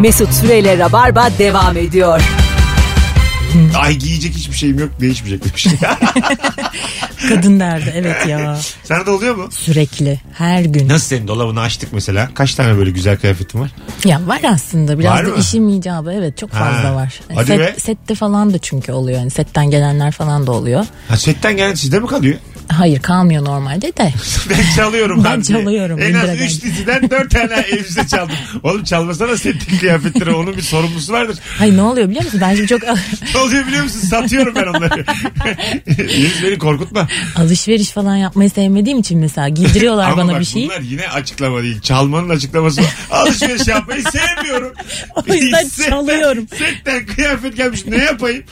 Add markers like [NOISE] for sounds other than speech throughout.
Mesut Süreyle Rabarba devam ediyor. Ay giyecek hiçbir şeyim yok değişmeyecek bir şey. [LAUGHS] Kadın derdi evet ya. [LAUGHS] Sana da oluyor mu? Sürekli her gün. Nasıl senin dolabını açtık mesela? Kaç tane böyle güzel kıyafetin var? Ya var aslında biraz Var da mı? işim icabı evet çok fazla var. Hadi Set, be. Sette falan da çünkü oluyor. Yani setten gelenler falan da oluyor. Ha setten gelen sizde mi kalıyor? Hayır kalmıyor normalde de. [LAUGHS] Ben çalıyorum. Ben çalıyorum, En az Indira 3 Gandhi. diziden 4 tane [LAUGHS] elbise çaldım. Oğlum çalmasana setin kıyafetleri. Onun bir sorumlusu vardır. Hayır ne oluyor biliyor musun? Ben şimdi çok [LAUGHS] Ne oluyor biliyor musun? Satıyorum ben onları. Yeliz beni korkutma. alışveriş falan yapmayı sevmediğim için mesela giydiriyorlar Ama bana bak bir şeyi. bunlar yine açıklama değil. Çalmanın açıklaması. Alışveriş yapmayı sevmiyorum. O yüzden Setten- çalıyorum. Setten kıyafet gelmiş ne yapayım?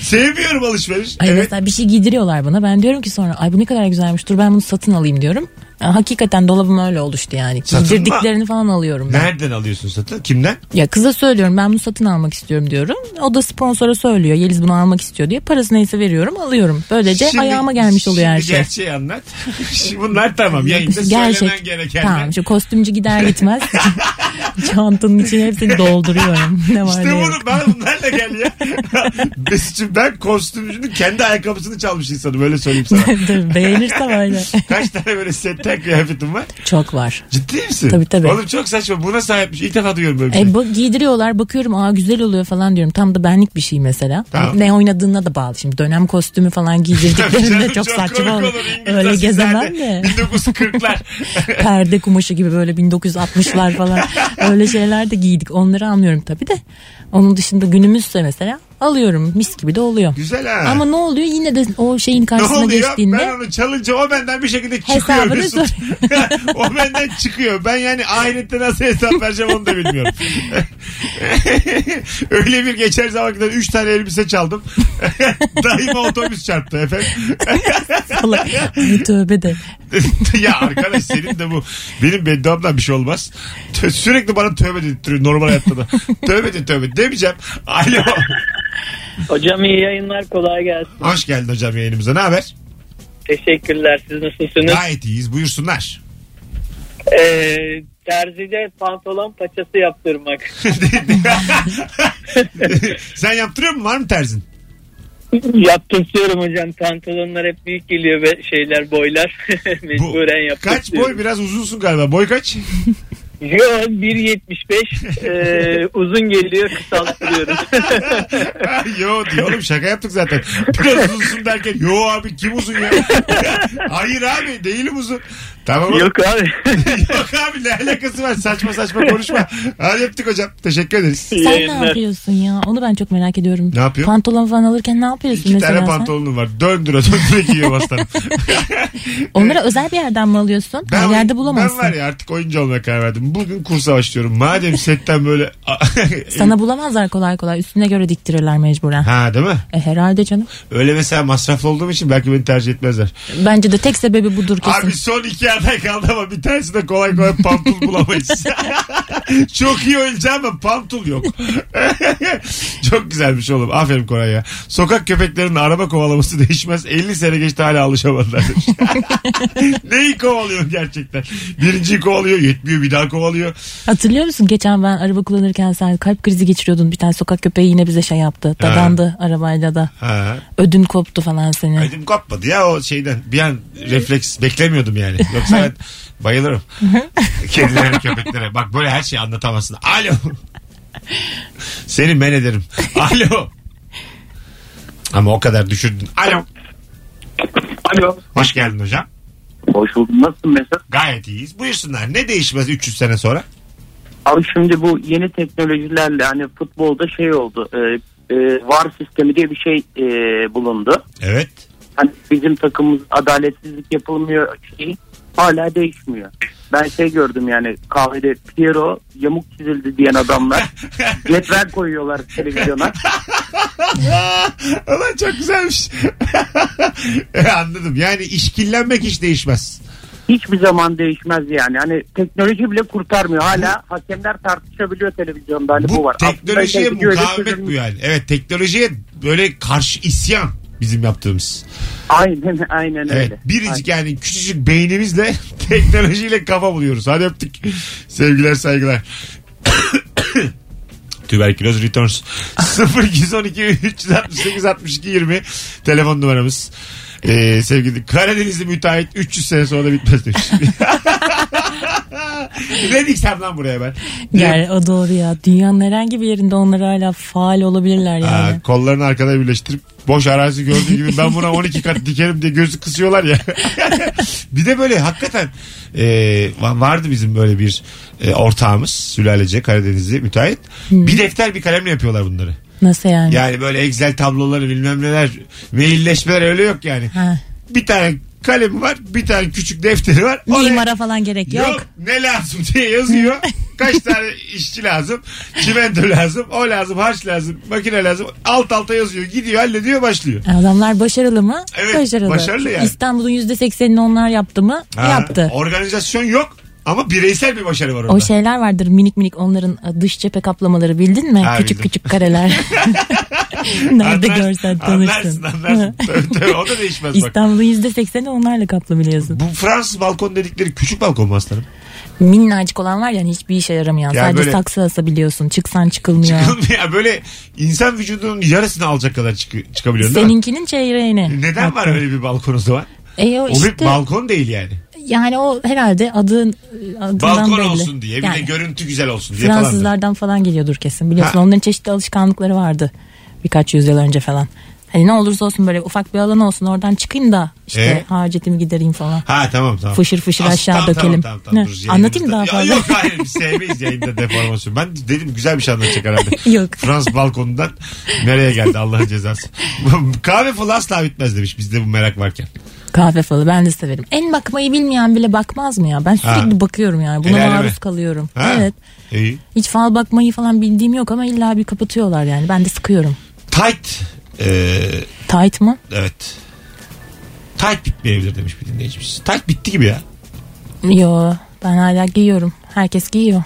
Sevmiyorum alışveriş. Ay evet. mesela bir şey giydiriyorlar bana. Ben diyorum ki sonra ay bu ne kadar güzelmiş dur ben bunu satın alayım diyorum. Hakikaten dolabım öyle oluştu yani. Satın mı? Giydirdiklerini falan alıyorum ben. Nereden alıyorsun satın? Kimden? Ya kıza söylüyorum ben bunu satın almak istiyorum diyorum. O da sponsora söylüyor Yeliz bunu almak istiyor diye. Parası neyse veriyorum alıyorum. Böylece Şimdi- ayağıma gelmiş oluyor her şey. gerçeği anlat. [LAUGHS] Şimdi Bunlar tamam yayında Gerçek. söylemen gereken. Tamam şu kostümcü gider gitmez. [LAUGHS] Çantanın içine hepsini dolduruyorum. Ne var İşte ne yok. bunu ben bunlarla gel ya. [LAUGHS] Mesut'cum ben kostümcünün kendi ayakkabısını çalmış insanım öyle söyleyeyim sana. Beğenirsem öyle. Kaç tane böyle setten kıyafetin var? Çok var. Ciddi misin? Tabii, tabii. Oğlum çok saçma. Buna sahipmiş. İlk defa duyuyorum böyle bir şey. E, bu, giydiriyorlar bakıyorum aa güzel oluyor falan diyorum. Tam da benlik bir şey mesela. Tamam. Ne oynadığına da bağlı. Şimdi dönem kostümü falan giydirdiklerinde canım, çok, saçma olur. Öyle gezemem de. 1940'lar. [LAUGHS] Perde kumaşı gibi böyle 1960'lar falan [LAUGHS] öyle şeyler de giydik. Onları almıyorum tabii de. Onun dışında günümüzse mesela alıyorum. Mis gibi de oluyor. Güzel ha. Ama ne oluyor yine de o şeyin ne karşısına oluyor? geçtiğinde Ben onu çalınca o benden bir şekilde çıkıyor. Hesabını Mesut. [LAUGHS] o benden çıkıyor. Ben yani ahirette nasıl hesap vereceğim onu da bilmiyorum. [LAUGHS] Öyle bir geçer zamanında 3 tane elbise çaldım. [LAUGHS] Daima otobüs çarptı efendim. Ay tövbe de. ya arkadaş senin de bu benim bedduamdan bir şey olmaz. Sürekli bana tövbe dedirtiyor normal hayatta da. tövbe de tövbe demeyeceğim. Alo. Hocam iyi yayınlar kolay gelsin. Hoş geldin hocam yayınımıza. Ne haber? Teşekkürler siz nasılsınız? Gayet iyiyiz. Buyursunlar. Ee, terzide pantolon paçası yaptırmak. [LAUGHS] Sen yaptırıyor musun? Var mı terzin? Yaptırtıyorum hocam pantolonlar hep büyük geliyor ve şeyler boylar [LAUGHS] mecburen yaptırtıyorum. kaç boy? Biraz uzunsun galiba. Boy kaç? [LAUGHS] Yo 1.75 ee, [LAUGHS] uzun geliyor kısalttırıyorum. [LAUGHS] yo diyor oğlum şaka yaptık zaten. Biraz uzunsun derken yo abi kim uzun ya? [LAUGHS] Hayır abi değilim uzun. Tamam mı? Yok abi. [LAUGHS] Yok abi ne alakası var saçma saçma konuşma. Hadi yaptık hocam. Teşekkür ederiz. Sen ne yapıyorsun ya? Onu ben çok merak ediyorum. Ne yapıyor? Pantolon falan alırken ne yapıyorsun İki mesela tane sen? pantolonum var. Döndüre döndüre giyiyorum aslanım. [LAUGHS] Onları özel bir yerden mi alıyorsun? Her yerde bulamazsın. Ben var ya artık oyuncu olmaya karar verdim. Bugün kursa başlıyorum. Madem setten böyle... [LAUGHS] Sana bulamazlar kolay kolay. Üstüne göre diktirirler mecburen. Ha değil mi? E, herhalde canım. Öyle mesela masraflı olduğum için belki beni tercih etmezler. Bence de tek sebebi budur kesin. Abi son iki aday kaldı ama bir tanesi de kolay kolay pantul bulamayız. [LAUGHS] Çok iyi oyuncu ama pantul yok. [LAUGHS] Çok güzelmiş oğlum. Aferin Koray ya. Sokak köpeklerinin araba kovalaması değişmez. 50 sene geçti hala alışamadılar. [LAUGHS] Neyi kovalıyor gerçekten? Birinciyi kovalıyor, yetmiyor bir daha kovalıyor. Hatırlıyor musun? Geçen ben araba kullanırken sen kalp krizi geçiriyordun. Bir tane sokak köpeği yine bize şey yaptı. Dadandı arabayla da. Ha. Ödün koptu falan senin. Ödüm kopmadı ya o şeyden. Bir an refleks beklemiyordum yani. Yoksa ben bayılırım. [LAUGHS] Kedilere, köpeklere. Bak böyle her şeyi anlatamazsın. Alo. Seni men ederim. Alo. Ama o kadar düşürdün. Alo. Alo. Hoş geldin hocam. Hoş buldum. Nasılsın Mesut? Gayet iyiyiz. Buyursunlar. Ne değişmez 300 sene sonra? Abi şimdi bu yeni teknolojilerle hani futbolda şey oldu. E, e, VAR sistemi diye bir şey e, bulundu. Evet. Hani bizim takımımız adaletsizlik yapılmıyor şey hala değişmiyor. Ben şey gördüm yani kahvede Piero yamuk çizildi diyen adamlar [LAUGHS] cetvel koyuyorlar televizyona. Ulan çok güzelmiş. E, [LAUGHS] Anladım. Yani işkillenmek hiç değişmez. Hiçbir zaman değişmez yani. Hani teknoloji bile kurtarmıyor. Hala hakemler tartışabiliyor televizyonda. Hani bu, Bu var. teknolojiye Aslında öyle mukavemet bu yani. Evet teknolojiye böyle karşı isyan bizim yaptığımız. Aynen aynen Evet. öyle. Biricik yani küçücük beynimizle [LAUGHS] teknolojiyle kafa buluyoruz. Hadi öptük. Sevgiler saygılar. [COUGHS] Tüberküloz Returns 0212 368 62 20 telefon numaramız. Ee, sevgili Karadenizli müteahhit 300 sene sonra da bitmez demiş. [LAUGHS] ne diksem lan buraya ben? Yani o doğru ya. Dünyanın herhangi bir yerinde onlar hala faal olabilirler yani. Aa, kollarını arkada birleştirip boş arazi gördüğü gibi ben buna 12 kat dikerim diye gözü kısıyorlar ya. [LAUGHS] bir de böyle hakikaten e, va- vardı bizim böyle bir e, ortağımız sülalece Karadenizli müteahhit. Bir defter bir kalemle yapıyorlar bunları. Nasıl yani? Yani böyle Excel tabloları bilmem neler mailleşmeler öyle yok yani. Ha. Bir tane kalemi var bir tane küçük defteri var. Oraya- Mimara falan gerek yok. Yok ne lazım diye yazıyor. [LAUGHS] Kaç tane işçi lazım? Çimento lazım. O lazım. Harç lazım. Makine lazım. Alt alta yazıyor. Gidiyor hallediyor başlıyor. Adamlar başarılı mı? Evet, başarılı. başarılı yani. İstanbul'un %80'ini onlar yaptı mı? Ha, Yaptı. Organizasyon yok ama bireysel bir başarı var orada. O şeyler vardır minik minik onların dış cephe kaplamaları bildin mi? Ha, küçük bildim. küçük kareler. [LAUGHS] Nerede Anlarsın, görsen Anlarsın tanırsın. anlarsın. [LAUGHS] tabii, tabii, o da değişmez bak. İstanbul'un %80'i onlarla kaplı biliyorsun. Bu Fransız balkon dedikleri küçük balkon mu aslanım? Minnacık olan var yani hiçbir işe yaramayan. Ya Sadece böyle- saksı asabiliyorsun. Çıksan çıkılmıyor. ya böyle insan vücudunun yarısını alacak kadar çık- çıkabiliyorsun? Seninkinin çeyreğini. Neden var öyle bir balkonunuz da var? E o O işte bir balkon değil yani. Yani o herhalde adın adından Balkon belli. olsun diye bir de Yani görüntü güzel olsun diye falan. Fransızlardan falan geliyordur kesin. Biliyorsun Ha. onların çeşitli alışkanlıkları vardı. Birkaç yüzyıl önce falan. Hani ne olursa olsun böyle ufak bir alan olsun oradan çıkayım da işte E? hacetimi gidereyim falan. Ha tamam tamam. Fışır fışır As- aşağı tamam, dökelim. Tamam, tamam, Ne? dur, Anlatayım daha Ya fazla. yok hayır biz sevmeyiz yayında [LAUGHS] deformasyon. Ben dedim güzel bir şey anlatacak herhalde. [LAUGHS] Yok. Fransız balkonundan nereye geldi Allah'ın cezası. [LAUGHS] Kahve falan asla bitmez demiş bizde bu merak varken. Kahve falı ben de severim. En bakmayı bilmeyen bile bakmaz mı ya? Ben sürekli Ha. bakıyorum yani. Buna El aleme. maruz kalıyorum. Ha? Evet. İyi. Hiç fal bakmayı falan bildiğim yok ama illa bir kapatıyorlar yani. Ben de sıkıyorum. Tight. Ee, Tight mı? evet. Tight bitmeyebilir demiş bir dinleyicimiz. Tight bitti gibi ya. Yo ben hala giyiyorum. Herkes giyiyor.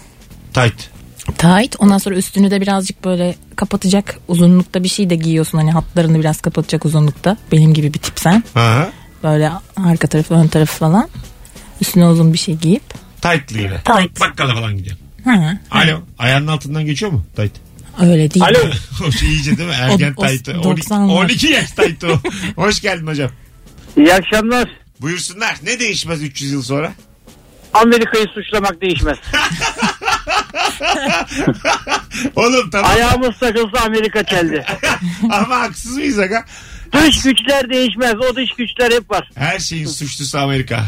Tight. Tight. Ondan sonra üstünü de birazcık böyle kapatacak uzunlukta bir şey de giyiyorsun. Hani hatlarını biraz kapatacak uzunlukta. Benim gibi bir tipsen. Ha. Böyle arka tarafı ön tarafı falan. Üstüne uzun bir şey giyip. Tight'lı yine. Tight. Bakkala falan gidiyorum. Ha, Alo. Ayağının altından geçiyor mu? Tight. Öyle değil. Alo. [LAUGHS] şey iyice değil mi? Ergen O- o tight. 12, 90'lar. 12 yaş tight o. Hoş geldin hocam. İyi akşamlar. Buyursunlar. Ne değişmez 300 yıl sonra? Amerika'yı suçlamak değişmez. [LAUGHS] Oğlum tamam. Ayağımız takılsa Amerika keldi. [LAUGHS] Ama haksız mıyız aga? Dış güçler değişmez. O dış güçler hep var. Her şeyin suçlusu Amerika.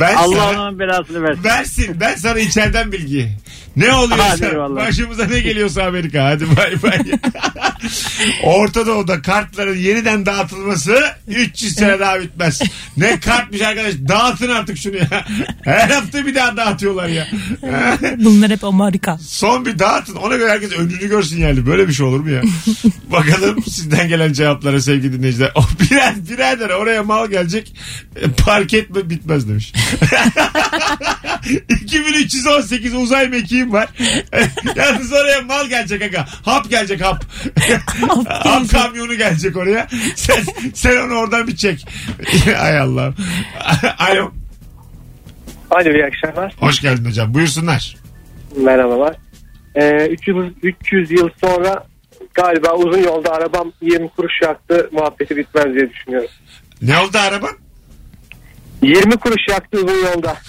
Ben [LAUGHS] Allah sana onun belasını versin. versin. Ben sana içeriden bilgi. Ne Hadi oluyorsa başımıza ne geliyorsa Amerika. Hadi bay bay. [LAUGHS] Orta Doğu'da kartların yeniden dağıtılması 300 sene daha bitmez. Ne kartmış arkadaş dağıtın artık şunu ya. Her hafta bir daha dağıtıyorlar ya. Bunlar hep Amerika. Son bir dağıtın. Ona göre herkes önünü görsün yani. Böyle bir şey olur mu ya? [LAUGHS] Bakalım sizden gelen cevaplara sevgili dinleyiciler. [LAUGHS] O birer, birader oraya mal gelecek. E, Park etme bitmez demiş. [LAUGHS] 2318 uzay mekiğim var. [LAUGHS] Yalnız oraya mal gelecek aga. Hap gelecek hap. hap kamyonu gelecek oraya. Sen, sen onu oradan bir çek. Ay Allah'ım. Alo. Alo iyi akşamlar. Hoş geldin hocam. Buyursunlar. Merhabalar. Ee, 300, 300 yıl sonra galiba uzun yolda arabam 20 kuruş yaktı muhabbeti bitmez diye düşünüyorum. Ne oldu araban? 20 kuruş yaktı uzun yolda. [LAUGHS]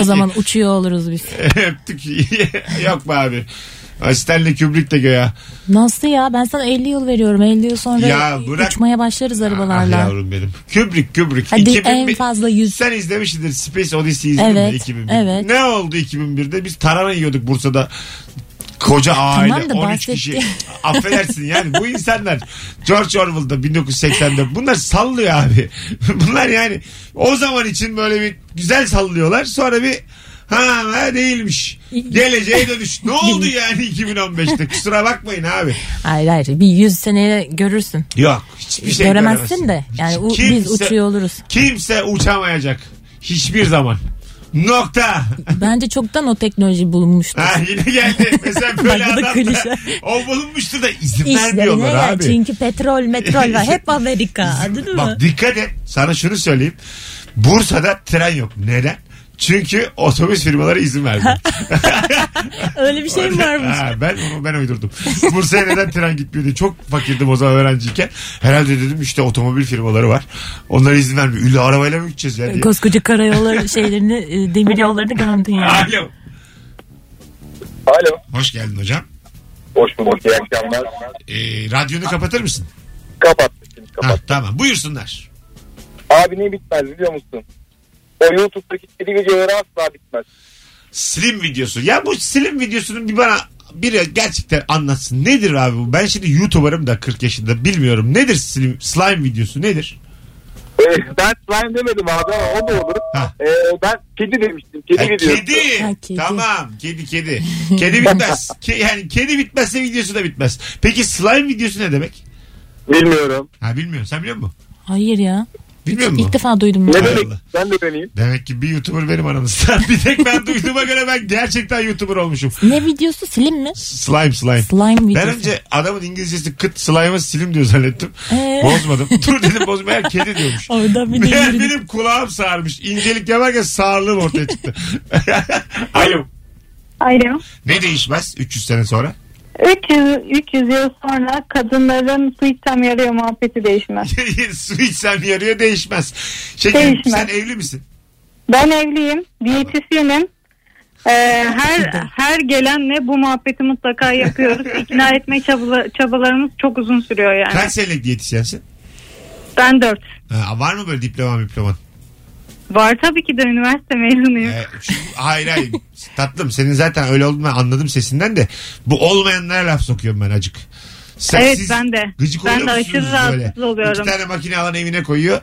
O zaman uçuyor oluruz biz. [LAUGHS] Öptük. [LAUGHS] Yok be abi. Stanley Kubrick de göya. Nasıl ya? Ben sana 50 yıl veriyorum. 50 yıl sonra Ya bırak- uçmaya başlarız Ah arabalarla. yavrum benim. Kubrick Kubrick. Hadi 2000 en fazla 100. Sen izlemişsindir Space Odyssey izledin mi Evet, 2001? evet. Ne oldu 2001'de? Biz tarhana yiyorduk Bursa'da. Koca aile Tamam da 13 bahsetti. kişi. [LAUGHS] Affedersin yani bu insanlar George Orwell'da 1980'de bunlar sallıyor abi. [LAUGHS] bunlar yani o zaman için böyle bir güzel sallıyorlar. Sonra bir ha, ha değilmiş. Geleceğe dönüş. Ne [LAUGHS] oldu yani 2015'te? Kusura bakmayın abi. Hayır hayır. Bir 100 seneye görürsün. Yok hiçbir şey Göremezsin de. Yani u- biz uçuyor oluruz. Kimse uçamayacak. Hiçbir zaman. Nokta. Bence çoktan o teknoloji bulunmuştur. Ha, yine geldi. Mesela [LAUGHS] böyle Bak bu da adam klişe. [LAUGHS] o bulunmuştur da izin vermiyorlar abi. Çünkü petrol metrol var. [LAUGHS] Hep Amerika. Mı? Bak dikkat et. Sana şunu söyleyeyim. Bursa'da tren yok. Neden? Çünkü otobüs firmaları izin vermiyor. [LAUGHS] Öyle bir şey mi [LAUGHS] varmış? Ha, ben onu ben uydurdum. Bursa'ya neden tren gitmiyor diye çok fakirdim o zaman öğrenciyken. Herhalde dedim işte otomobil firmaları var. Onlar izin vermiyor. Ünlü arabayla mı gideceğiz ya diye. Koskoca karayolları [LAUGHS] şeylerini, e, demir yollarını gömdün yani. Alo. Alo. Hoş geldin hocam. Hoş bulduk. İyi akşamlar. Ee, radyonu kapatır mısın? Kapattım şimdi Ha, kapat. tamam buyursunlar. Abi ne bitmez biliyor musun? O YouTube'daki kedi videoları asla bitmez. Slim videosu. Ya bu slim videosunun bir bana biri gerçekten anlatsın. Nedir abi bu? Ben şimdi YouTuber'ım da 40 yaşında bilmiyorum. Nedir slim, slime videosu nedir? Ee, ben slime demedim abi ama o da olur. Ha. Ee, ben kedi demiştim. Kedi Ha, videosu. kedi. Ha, kedi. Tamam. Kedi kedi. [LAUGHS] Kedi bitmez. Ke- yani kedi bitmezse videosu da bitmez. Peki slime videosu ne demek? Bilmiyorum. Ha bilmiyorum. Sen biliyor musun? Hayır ya. Bilmiyor musun? İlk defa duydum. Ne demek? Ben de deneyeyim. Demek ki bir YouTuber benim aramızda. [LAUGHS] bir tek ben duyduğuma göre ben gerçekten YouTuber olmuşum. Ne videosu? Slim mi? Slime slime. Slime videosu. Ben önce adamın İngilizcesi kıt slime'ı silim diyor zannettim. Ee? Bozmadım. [LAUGHS] Dur dedim bozma. Meğer kedi diyormuş. Oradan bir de Meğer yürüdüm. benim kulağım sağırmış. İncelik yaparken sağırlığım ortaya çıktı. [LAUGHS] Alo. Alo. Ne değişmez 300 sene sonra? 300, 300 yıl sonra kadınların su içsem yarıyor muhabbeti değişmez. [LAUGHS] Su içsem yarıyor değişmez. Şeker Değişmez. sen evli misin? Ben evliyim, diyetisyenim. Ee, her her gelenle bu muhabbeti mutlaka yapıyoruz. [LAUGHS] İkna etme çabala- çabalarımız çok uzun sürüyor yani. Kaç senelik diyetisyensin? Ben 4. Ha, var mı böyle diploma diploman? Var tabii ki de üniversite mezunuyum. Ee, şu- hayır hayır tatlım senin zaten öyle olduğunu anladım sesinden de bu olmayanlara laf sokuyorum ben acık. Sen, Evet, siz ben de. Gıcık Ben oluyor de musunuz aşırı rahatsız böyle? oluyorum. İki tane makine alan evine koyuyor.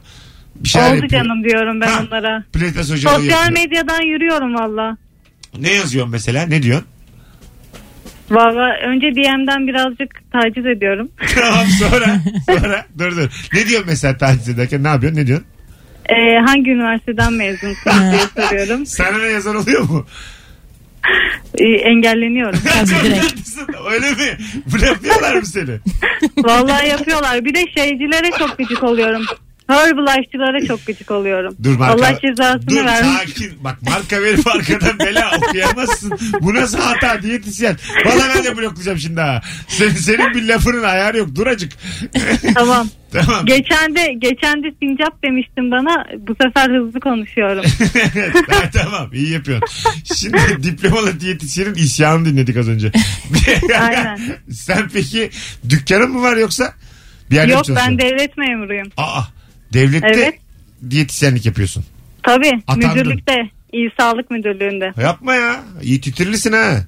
Bir şeyler Oldu yapıyor. canım diyorum ben Ha, onlara. Pilates hocalığı Sosyal yapıyor. medyadan yürüyorum valla. Ne yazıyorsun mesela? Ne diyorsun? Valla önce DM'den birazcık taciz ediyorum. [LAUGHS] tamam sonra. Sonra dur dur. Ne diyorsun mesela taciz ederken? Ne yapıyorsun? Ne diyorsun? Ee, hangi üniversiteden mezunsun diye soruyorum. Sana ne yazan oluyor mu? Ee, engelleniyorum. Tabii direkt. Öyle mi? Bu yapıyorlar mı seni? Vallahi yapıyorlar. Bir de şeycilere çok gıcık oluyorum. Herbalife'çılara çok gıcık oluyorum. Dur marka. Allah cezasını Dur vermiş. sakin. Bak marka verip arkadan bela okuyamazsın. Bu nasıl hata diyetisyen? Valla ben de bloklayacağım şimdi ha. Senin, senin bir lafının ayarı yok. Dur acık. [LAUGHS] Tamam. tamam. Geçen de geçen de sincap demiştin bana. Bu sefer hızlı konuşuyorum. [LAUGHS] Ha, tamam iyi yapıyorsun. Şimdi diplomalı diyetisyenin isyanını dinledik az önce. [LAUGHS] Aynen. Sen peki dükkanın mı var yoksa? Bir yerde Yok ben devlet memuruyum. Aa, devlette Evet. diyetisyenlik yapıyorsun. Tabii Atandın. müdürlükte. İl Sağlık Müdürlüğü'nde. Yapma ya. İyi titirlisin ha.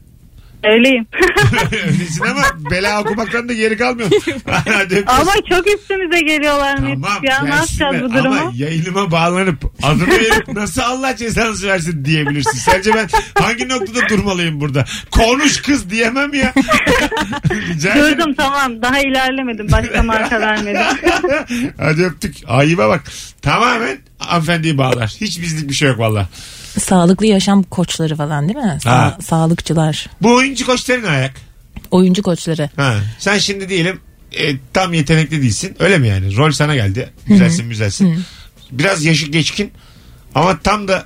Öyleyim. [LAUGHS] Öylesin ama bela okumaktan da geri kalmıyor. Ama çok üstümüze geliyorlar Mesut ya. Ne yapacağız bu durumu? Ama yayınıma bağlanıp adını verip nasıl Allah cezanızı versin diyebilirsin. Sence ben hangi noktada durmalıyım burada? Konuş kız diyemem ya. [LAUGHS] Durdum tamam. Daha ilerlemedim. Başka [LAUGHS] marka vermedim. Hadi öptük. Ayıba bak. Tamamen hanımefendiyi bağlar. Hiç bizlik bir şey yok valla. Sağlıklı yaşam koçları falan değil mi? Sa- Ha. sağlıkçılar. Bu oyuncu koçların ayak. Oyuncu koçları. Ha. Sen şimdi diyelim e, tam yetenekli değilsin. Öyle mi yani? Rol sana geldi. Güzelsin güzelsin. Biraz yaşı geçkin ama tam da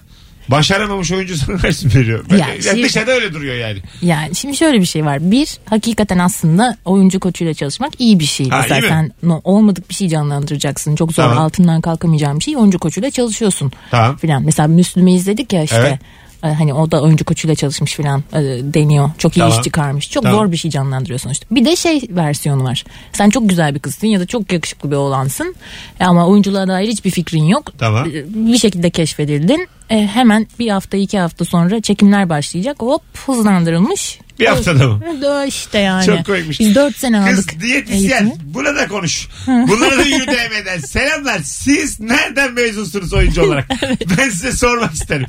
başaramamış oyuncu sana [LAUGHS] resim veriyor. Ben- Ya, yani şey- dışarıda öyle duruyor yani. Yani şimdi şöyle bir şey var. Bir, hakikaten aslında oyuncu koçuyla çalışmak iyi bir şey. Ha, Mesela iyi mi? sen no- olmadık bir şey canlandıracaksın. Çok zor Tamam. altından kalkamayacağın bir şey. Oyuncu koçuyla çalışıyorsun. Tamam. Filan. Mesela Müslüm'ü izledik ya işte. Evet. E, Hani o da oyuncu koçuyla çalışmış filan e, deniyor. Çok iyi Tamam. iş çıkarmış. Çok Tamam. zor bir şey canlandırıyor sonuçta. Bir de şey versiyonu var. Sen çok güzel bir kızsın ya da çok yakışıklı bir oğlansın. E, Ama oyunculuğa dair hiçbir fikrin yok. Tamam. Bir şekilde keşfedildin. E, hemen bir hafta iki hafta sonra çekimler başlayacak. Hop hızlandırılmış. Bir haftada mı? Evet, [LAUGHS] işte yani. Çok koymuş. Biz dört sene aldık. Kız diyetisyen. eğitimi. Buna da konuş. Bunlara da [LAUGHS] yürü DM'den. Selamlar. Siz nereden mezunsunuz oyuncu olarak? [LAUGHS] Ben size sormak isterim.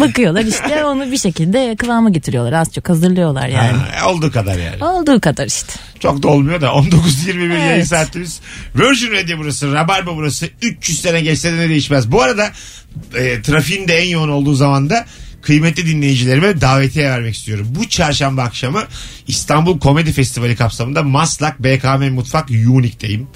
Bakıyorlar işte onu bir şekilde kıvama getiriyorlar. Az çok hazırlıyorlar yani. Ha, olduğu kadar yani. Olduğu kadar işte. Çok da olmuyor da 19-21 yayın Evet. saatimiz. Virgin Radio burası. Rabarba burası. 300 sene geçse de ne değişmez. Bu arada e, trafiğin de en yoğun olduğu zaman da kıymetli dinleyicilerime davetiye vermek istiyorum. Bu çarşamba akşamı İstanbul Komedi Festivali kapsamında Maslak BKM Mutfak Unique'deyim.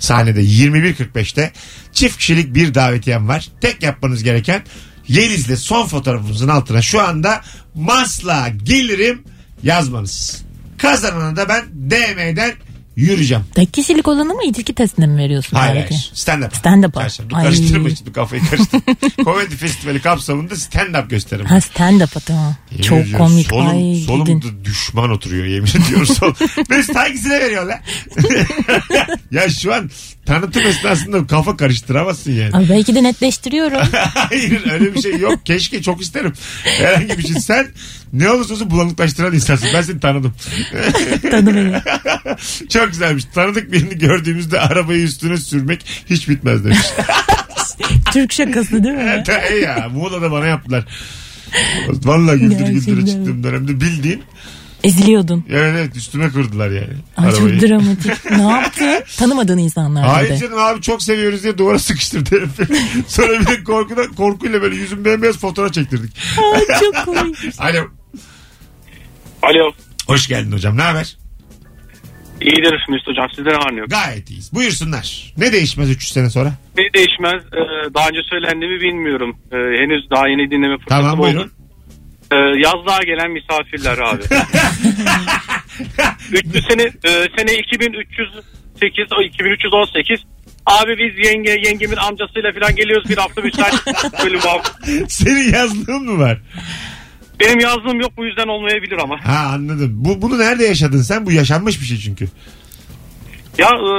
Sahnede 21.45'te çift kişilik bir davetiyem var. Tek yapmanız gereken Yeliz'le son fotoğrafımızın altına şu anda Masla gelirim yazmanız. Kazanana da ben DM'den yürüyeceğim. Tek kişilik olanı mı ilişki testine mi veriyorsun? Hayır daveti? hayır. Stand up. Stand-up'a. Karşı- Dur, Ay. Karıştırma şimdi kafayı karıştırma. [LAUGHS] Komedi festivali kapsamında stand up gösterim. Ha stand up'a tamam. Yemin Çok ediyorum, komik. Solum, Ay gidin. solumda düşman oturuyor yemin ediyorum. [LAUGHS] Sol. Mesut hangisine veriyor lan? [LAUGHS] ya şu an tanıtım esnasında kafa karıştıramazsın yani. Abi belki de netleştiriyorum. [LAUGHS] Hayır öyle bir şey yok. Keşke çok isterim. Herhangi bir şey. Sen ne olursa olsun bulanıklaştıran insansın. Ben seni tanıdım. [LAUGHS] Tanı beni. [LAUGHS] çok güzelmiş. Tanıdık birini gördüğümüzde arabayı üstüne sürmek hiç bitmez demiş. Türk şakası değil mi? Ey ya Muğla'da bana yaptılar. Vallahi güldür Gerçekten. çıktığım dönemde bildiğin Eziliyordun. evet evet üstüme kırdılar yani. Ay arabayı. çok dramatik. [LAUGHS] ne yaptı? Tanımadığın insanlar Hayır dedi. canım abi çok seviyoruz diye duvara [LAUGHS] sıkıştırdı. Sonra bir de korkudan, korkuyla böyle yüzüm bembeyaz fotoğraf çektirdik. Ay [LAUGHS] çok komik. Alo. Alo. Hoş geldin hocam ne haber? İyidir Mesut Hocam. Var mı yok? Gayet iyiyiz. Buyursunlar. Ne değişmez 300 sene sonra? Ne değişmez. Ee, daha önce söylendi mi bilmiyorum. Ee, henüz daha yeni dinleme fırsatım Tamam oldu. Ee, yazlığa gelen misafirler abi. [LAUGHS] 300 sene, e, sene 2308, o 2318. Abi biz yenge, yengemin amcasıyla falan geliyoruz bir hafta müsait. Böyle muhabbet. Senin yazlığın mı var? Benim yazdığım yok bu yüzden olmayabilir ama. Ha anladım. Bu, bunu nerede yaşadın sen? Bu yaşanmış bir şey çünkü. Ya e,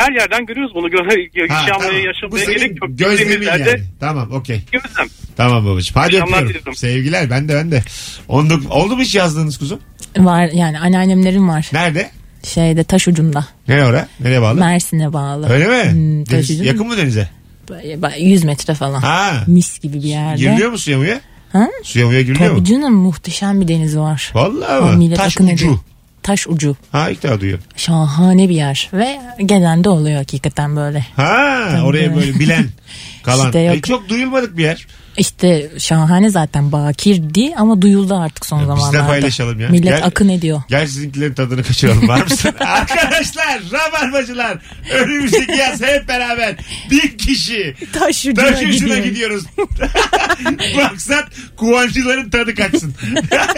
her yerden görüyoruz bunu. Gö- [LAUGHS] Ha, yaşamaya, tamam. Bu yaşamaya gerek yok. gözlemin yani. Tamam okey. Gözlem. Tamam babacığım. Hadi öpüyorum. diliyorum. Sevgiler ben de ben de. 19, oldu mu hiç yazdığınız kuzum? Var yani anneannemlerin var. Nerede? Şeyde taş ucunda. Nereye ora? Nereye bağlı? Mersin'e bağlı. Öyle mi? Hmm, Deniz- yakın mı denize? Böyle- böyle 100 metre falan. Ha. Mis gibi bir yerde. Giriliyor mu suya muya? Ha? Suya muya giriliyor Tabii mu? canım muhteşem bir deniz var. Vallahi millet Taş ucu. ediyor. Taş ucu. Ha ilk defa duyuyorum. Şahane bir yer. Ve gelen de oluyor hakikaten böyle. Ha Tabii. oraya böyle bilen [LAUGHS] kalan. İşte yok. E, çok duyulmadık bir yer. İşte şahane zaten bakirdi ama duyuldu artık son Ya biz de zamanlarda. paylaşalım ya. Millet Gel- akın ediyor. Gel sizinkilerin tadını kaçıralım var mısın? [LAUGHS] Arkadaşlar rabarbacılar önümüzdeki yaz hep beraber bin kişi Taş ucuna, taş ucuna gidiyor. gidiyoruz. [LAUGHS] Maksat kuvancıların tadı kaçsın.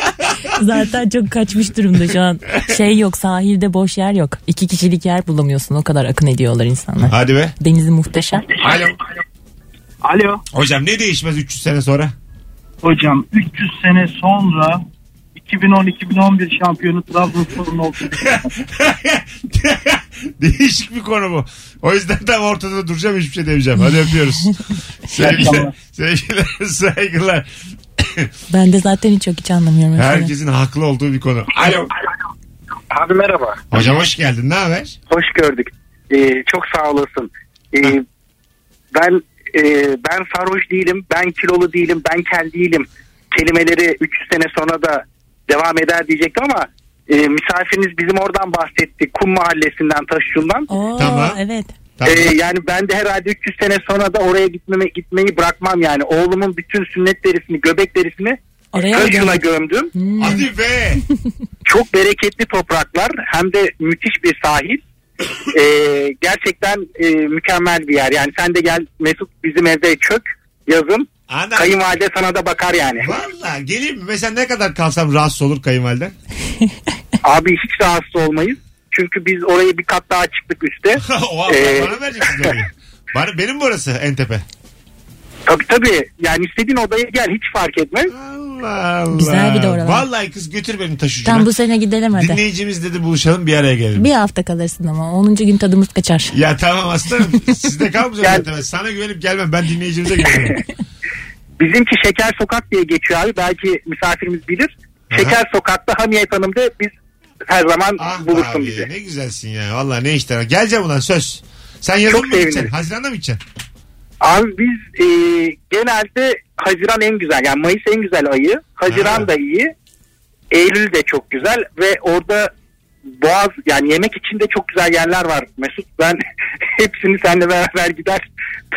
[LAUGHS] Zaten çok kaçmış durumda şu an. Şey yok sahilde boş yer yok. İki kişilik yer bulamıyorsun. O kadar akın ediyorlar insanlar. Hadi be. Denizi muhteşem. Alo. Alo. Hocam ne değişmez 300 sene sonra? Hocam 300 sene sonra 2010-2011 şampiyonu Trabzonspor'un olduğu [LAUGHS] Değişik bir konu bu. O yüzden tam ortada duracağım hiçbir şey demeyeceğim. Hadi öpüyoruz. [LAUGHS] sevgiler, sevgiler, [LAUGHS] saygılar. Ben de zaten hiç çok hiç anlamıyorum. mesela. Herkesin haklı olduğu bir konu. Alo. Abi merhaba. Hocam hoş geldin. Ne haber? Hoş gördük. Ee, çok sağ olasın. Ee, ben e, ben sarhoş değilim, ben kilolu değilim, ben kel değilim. Kelimeleri 300 sene sonra da devam eder diyecektim ama e, misafiriniz bizim oradan bahsetti. Kum mahallesinden, Taşçı'ndan. Oo, Tamam. Evet. Tamam. Ee, yani ben de herhalde 300 sene sonra da oraya gitmeme, gitmeyi bırakmam yani. Oğlumun bütün sünnet derisini, göbek derisini gömdük. gömdüm. Hmm. Hadi be. [LAUGHS] Çok bereketli topraklar hem de müthiş bir sahil. Ee, gerçekten e, mükemmel bir yer. Yani sen de gel Mesut bizim evde çök yazın. Ana. Kayınvalide sana da bakar yani. Valla geleyim mi? Mesela ne kadar kalsam rahatsız olur kayınvaliden? [LAUGHS] Abi hiç rahatsız olmayız. Çünkü biz orayı bir kat daha çıktık üste. [LAUGHS] Oha, Ee, bana vereceksiniz orayı. Bana, benim burası en tepe. Tabii tabii. Yani istediğin odaya gel hiç fark etmez. Allah Allah. Güzel bir de oralar. Vallahi kız götür beni taş ucuna. Tam bu sene gidelim hadi. Dinleyicimiz dedi buluşalım bir araya gelelim. Bir hafta kalırsın ama 10. gün tadımız kaçar. Ya tamam aslanım. [LAUGHS] Sizde kalmayacak Gel. zaten. Sana güvenip gelmem. Ben dinleyicimize güveniyorum. [LAUGHS] Bizimki Şeker Sokak diye geçiyor abi. Belki misafirimiz bilir. Şeker Sokak'ta Hamiyet Hanım'da biz her zaman ah bulursun abi, bizi. Ne güzelsin ya. Vallahi ne işler. Geleceğim ulan söz. Sen yazın Çok mı gideceksin? sevinirim. Haziran'da mı gideceksin? Abi biz e, genelde Haziran en güzel yani Mayıs en güzel ayı. Haziran Ha. da iyi. Eylül de çok güzel ve orada Boğaz yani yemek için de çok güzel yerler var Mesut. Ben [LAUGHS] hepsini seninle beraber gider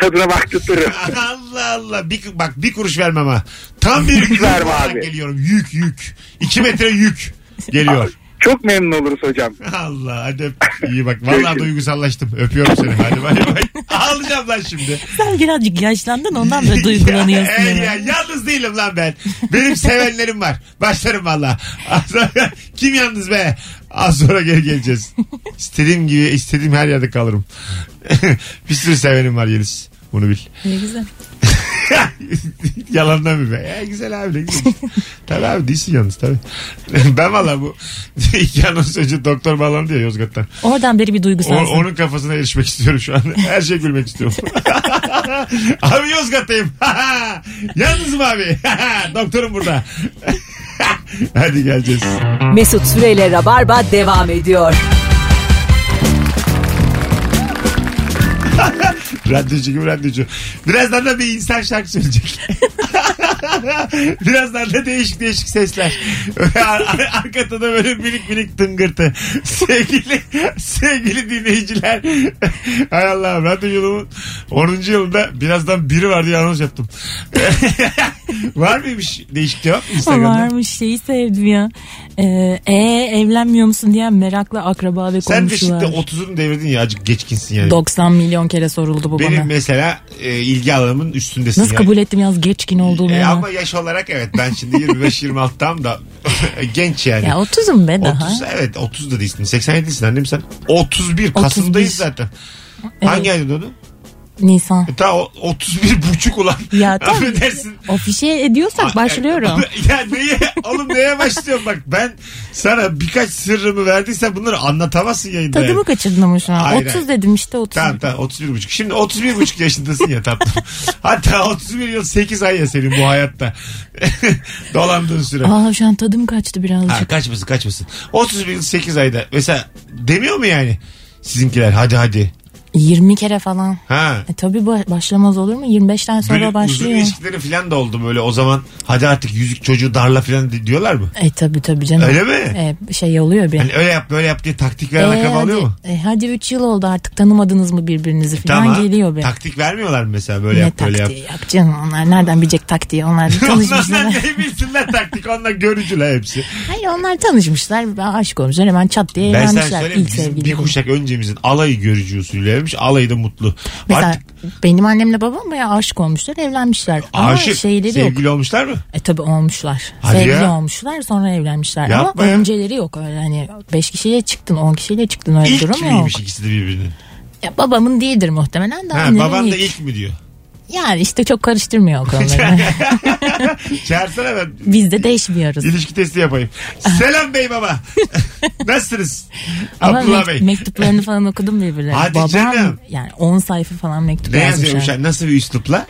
tadına baktırırım. [LAUGHS] Allah Allah. Bir, bak bir kuruş vermem ha. Tam bir yük Verme abi. geliyorum. Yük yük. İki metre yük geliyor. [LAUGHS] Çok memnun oluruz hocam. Allah hadi. İyi bak. Vallahi duygusallaştım. Öpüyorum seni. Hadi bay bay. [LAUGHS] Ağlayacağım lan şimdi. Sen birazcık yaşlandın ondan da [LAUGHS] duygulanıyorsun. ya, ya, yalnız değilim lan ben. Benim sevenlerim var. Başlarım valla. Az sonra- [LAUGHS] Kim yalnız be? Az sonra geri geleceğiz. İstediğim gibi istediğim her yerde kalırım. bir sürü sevenim var Yeliz. Bunu bil. Ne güzel. [LAUGHS] Yalandan mı be? Ya, güzel abi ne güzel. tabii abi değilsin yalnız tabii. [LAUGHS] ben valla bu [LAUGHS] iki anons önce doktor bağlandı ya Yozgat'tan. Oradan beri bir O- duygusalsın. onun kafasına erişmek istiyorum şu an. Her şey gülmek istiyorum. abi Yozgat'tayım. Yalnızım abi. Doktorum burada. Hadi geleceğiz. Mesut Süreyle Rabarba devam ediyor. Radyocu gibi radyocu. Birazdan da bir insan şarkı söyleyecek. [LAUGHS] Birazdan da değişik değişik sesler. Ar- ar- arkada da böyle minik minik tıngırtı. Sevgili sevgili dinleyiciler. Hay Allah radyoculuğumun 10. yılında birazdan biri var diye anons yaptım. [LAUGHS] var mıymış değişik cevap Instagram'da? Varmış şeyi sevdim ya. Ee, e, evlenmiyor musun diyen meraklı akraba ve Sen de komşular. şimdi 30'unu devirdin ya azıcık geçkinsin yani. 90 milyon kere soruldu bu Benim bana. mesela e, ilgi alanımın üstündesin. Nasıl yani. kabul ettim yaz geçkin olduğumu E, ya. ama yaş olarak evet ben şimdi 25-26 tam da [LAUGHS] genç yani. Ya 30'um be daha. 30 evet 30 da değilsin. 87'sin annem sen. 31 Kasım'dayız 31. zaten. Hangi ayda doğdun? Nisan. E, ta o- 31 buçuk ulan. [LAUGHS] Ya tamam. Affedersin. Ofişe ediyorsak başlıyorum. [LAUGHS] ya neye, oğlum neye başlıyorum bak ben sana birkaç sırrımı verdiysem bunları anlatamazsın yayında. Tadımı yani. kaçırdın ama şu an. Hayır, 30 hayır. dedim işte 30. Tamam tamam 31 buçuk. Şimdi 31 buçuk yaşındasın ya tatlım. [LAUGHS] Hatta 31 yıl 8 ay ya senin bu hayatta. Dolandığın süre. Aa şu an tadım kaçtı birazcık. Ha, kaçmasın kaçmasın. 31 yıl 8 ayda. Mesela demiyor mu yani? Sizinkiler hadi hadi. 20 kere falan. Ha. E tabii ba- başlamaz olur mu? 25'ten sonra Böyle uzun başlıyor. ilişkileri falan da oldu böyle. O zaman hadi artık yüzük çocuğu darla falan di- diyorlar mı? E tabii tabii canım. Öyle mi? E, şey oluyor bir. Hani öyle yap böyle yap diye taktik veren E, akraba oluyor mu? e, hadi 3 yıl oldu artık tanımadınız mı birbirinizi falan geliyor be. Taktik vermiyorlar mı mesela böyle ne yap böyle yap. taktiği yok canım onlar nereden bilecek taktiği onlar [LAUGHS] tanışmışlar. Onlardan ne bilsinler taktik onlar görücüler hepsi. Hayır onlar tanışmışlar ben aşık olmuşlar hemen çat diye Ben sana evlenmişler söyleyeyim ilk bizim bir kuşak öncemizin alayı görücü usulü evlenmiş alayı da mutlu. Mesela Artık benim annemle babam bayağı aşık olmuşlar evlenmişler. Ama aşık şeyleri yok. sevgili olmuşlar mı? E tabi olmuşlar. Hadi Sevgili ya. olmuşlar sonra evlenmişler. Yapma Ama ya. önceleri yok öyle hani 5 kişiyle çıktın 10 kişiyle çıktın öyle İlk durum yok. miymiş ikisi de birbirinin? Ya babamın değildir muhtemelen de Ha, baban da ilk. ilk mi diyor? Yani işte çok karıştırmıyor o konuları. [LAUGHS] Çağırsana ben Biz de değişmiyoruz. ilişki testi yapayım. Selam bey baba. [LAUGHS] Nasılsınız? Ama Abdullah Bey. mektuplarını falan okudum birbirlerine. Hadi Babam canım. yani 10 sayfa falan mektup Ne yazmış. yazıyormuş? Nasıl bir üslupla?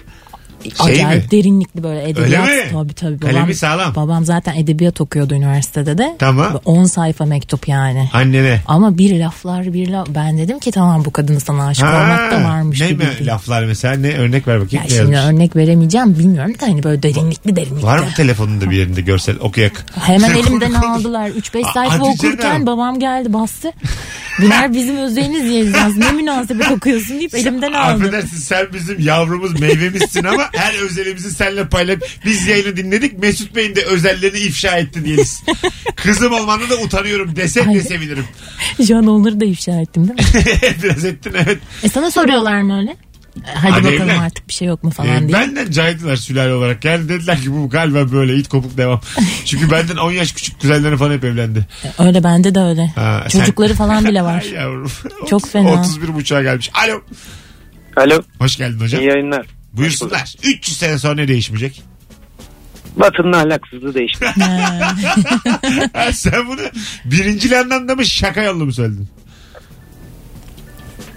Şey Acayip mi? derinlikli böyle edebiyat. Öyle mi? Tabii tabii. Kalemi sağlam. Babam zaten edebiyat okuyordu üniversitede de. Tamam. 10 sayfa mektup yani. Annene. Ama bir laflar bir laf. Ben dedim ki tamam bu kadın sana aşık olmak da varmış ne gibi. mi laflar mesela? Ne örnek ver bakayım. Ya ne şimdi yazmış? örnek veremeyeceğim bilmiyorum da hani böyle derinlikli derinlikli. Var mı telefonunda bir yerinde görsel okuyak? Hemen elimden aldılar. 3-5 A- sayfa okurken babam geldi bastı. Bunlar bizim özeliniz yayınlanız. Ne münasebet okuyorsun deyip elimden aldı. Affedersin sen bizim yavrumuz meyvemizsin ama her özelimizi seninle paylaşıp biz yayını dinledik. Mesut Bey'in de özellerini ifşa etti diyelim. Kızım olmanı da utanıyorum desek de sevinirim. Şu an onları da ifşa ettim değil mi? [LAUGHS] Biraz ettin evet. E sana soruyorlar mı öyle? E, Hadi, Hadi bakalım evlen. artık bir şey yok mu falan Ee, diye. benden caydılar sülale olarak. Yani dediler ki bu galiba böyle it kopuk devam. [LAUGHS] Çünkü benden 10 yaş küçük kuzenleri falan hep evlendi. E, Öyle bende de öyle. Ha, sen- Çocukları falan bile [LAUGHS] var. Ay yavrum. Çok 30 fena. 31 buçuğa gelmiş. Alo. Alo. Hoş geldin hocam. İyi yayınlar. Buyursunlar. 300 sene sonra ne değişmeyecek? Batı'nın ahlaksızlığı değişti. Ha, [LAUGHS] Sen bunu birinci anlamda mı şaka yollu mu söyledin?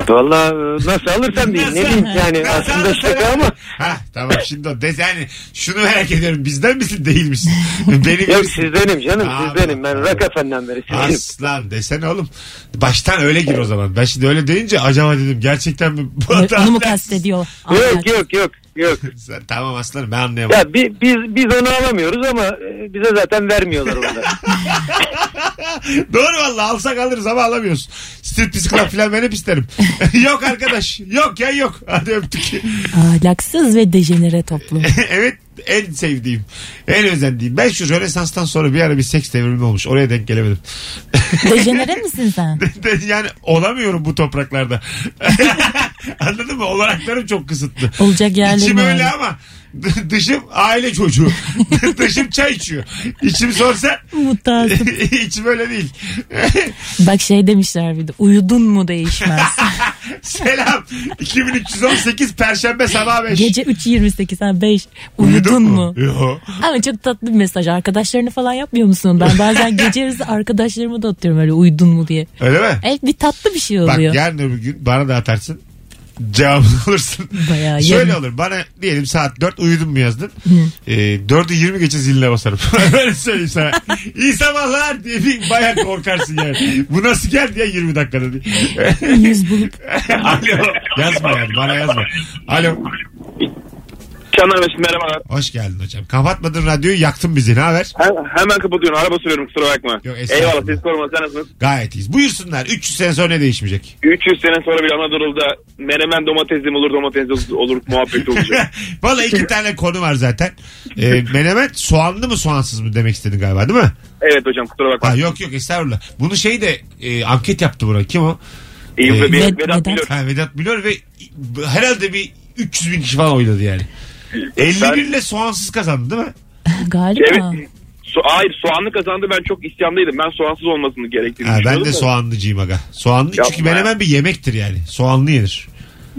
Valla e, nasıl alırsan diyeyim. Ne diyeyim yani Nasıl aslında alırsan- şaka ama. Ha tamam şimdi o. Des yani şunu merak ediyorum. Bizden misin değil misin? [LAUGHS] Benim Yok sizdenim canım Aa, sizdenim. Ben. Rock Efendi'den beri sizdenim. Aslan desene oğlum. Baştan öyle gir o zaman. Ben şimdi öyle deyince acaba dedim gerçekten mi? Bu Onu adam- mu kastediyor? Yok yok yok yok. [LAUGHS] Sen- tamam aslanım ben anlayamadım. Ya bi- biz biz onu alamıyoruz ama e, bize zaten vermiyorlar da. [LAUGHS] Doğru valla alsak alırız ama alamıyoruz. Striptiz club falan ben hep isterim. [LAUGHS] yok arkadaş. Yok ya yok. Hadi öptük. Ahlaksız ve dejenere toplum. evet en sevdiğim. En özendiğim. Ben şu Rönesans'tan sonra bir ara bir seks devrimi olmuş. Oraya denk gelemedim. Dejenere misin sen? yani olamıyorum bu topraklarda. [LAUGHS] Anladın mı? Olanaklarım çok kısıtlı. Olacak yerlerim İçim öyle var. ama dışım aile çocuğu. [LAUGHS] [LAUGHS] dışım çay içiyor. İçim sorsan Mutasip. içim öyle değil. Bak şey demişler bir de uyudun mu değişmez. Selam. 2318 Perşembe sabah 5. Gece 3.28 ha 5 uyudun, mu? Yok. Ama çok tatlı bir mesaj. Arkadaşlarını falan yapmıyor musun? Ben bazen gece yarısı arkadaşlarıma da atıyorum öyle uyudun mu diye. Öyle mi? Evet bir tatlı bir şey Bak oluyor. yarın öbür gün bana da atarsın. Cevabını [LAUGHS] alırsın. Bayağı Şöyle yarın. olur. Bana diyelim saat 4 uyudum mu yazdın. Ee, 4'ü 20 geçe ziline basarım. [LAUGHS] Öyle söyleyeyim sana. İyi sabahlar diye bir bayağı korkarsın yani. Bu nasıl geldi ya 20 dakikada diye. Yüz bulup [LAUGHS] Alo. Yazma yani bana yazma. Alo. Canlar Mesut merhabalar. Hoş geldin hocam. Kapatmadın radyoyu yaktın bizi ne haber? He- hemen kapatıyorum. Araba sürüyorum kusura bakma. Yok. Eyvallah siz koruma sen nasılsınız? Gayet iyiyiz. Buyursunlar. 300 sene sonra ne değişmeyecek? 300 sene sonra bir Anadolu'da menemen domatesli mi olur domatesli olur muhabbet olacak. [LAUGHS] Valla iki tane konu var zaten. Ee, menemen soğanlı mı soğansız mı demek istedin galiba değil mi? evet hocam kusura bakma. Ha, yok yok estağfurullah. Bunu şey de e, anket yaptı buna. Kim o? İyi, Ee, Vedat, Ved- Vedat Vedat. biliyor. Ha, Vedat Milor ve herhalde bir 300 bin kişi falan oyladı yani. 51 ile soğansız kazandı değil mi? galiba. Evet. So hayır soğanlı kazandı ben çok isyandaydım. Ben soğansız olmasını gerektiğini Ha, ben de soğanlıcıyım aga. Soğanlı Yapma çünkü menemen bir yemektir yani. Soğanlı yenir.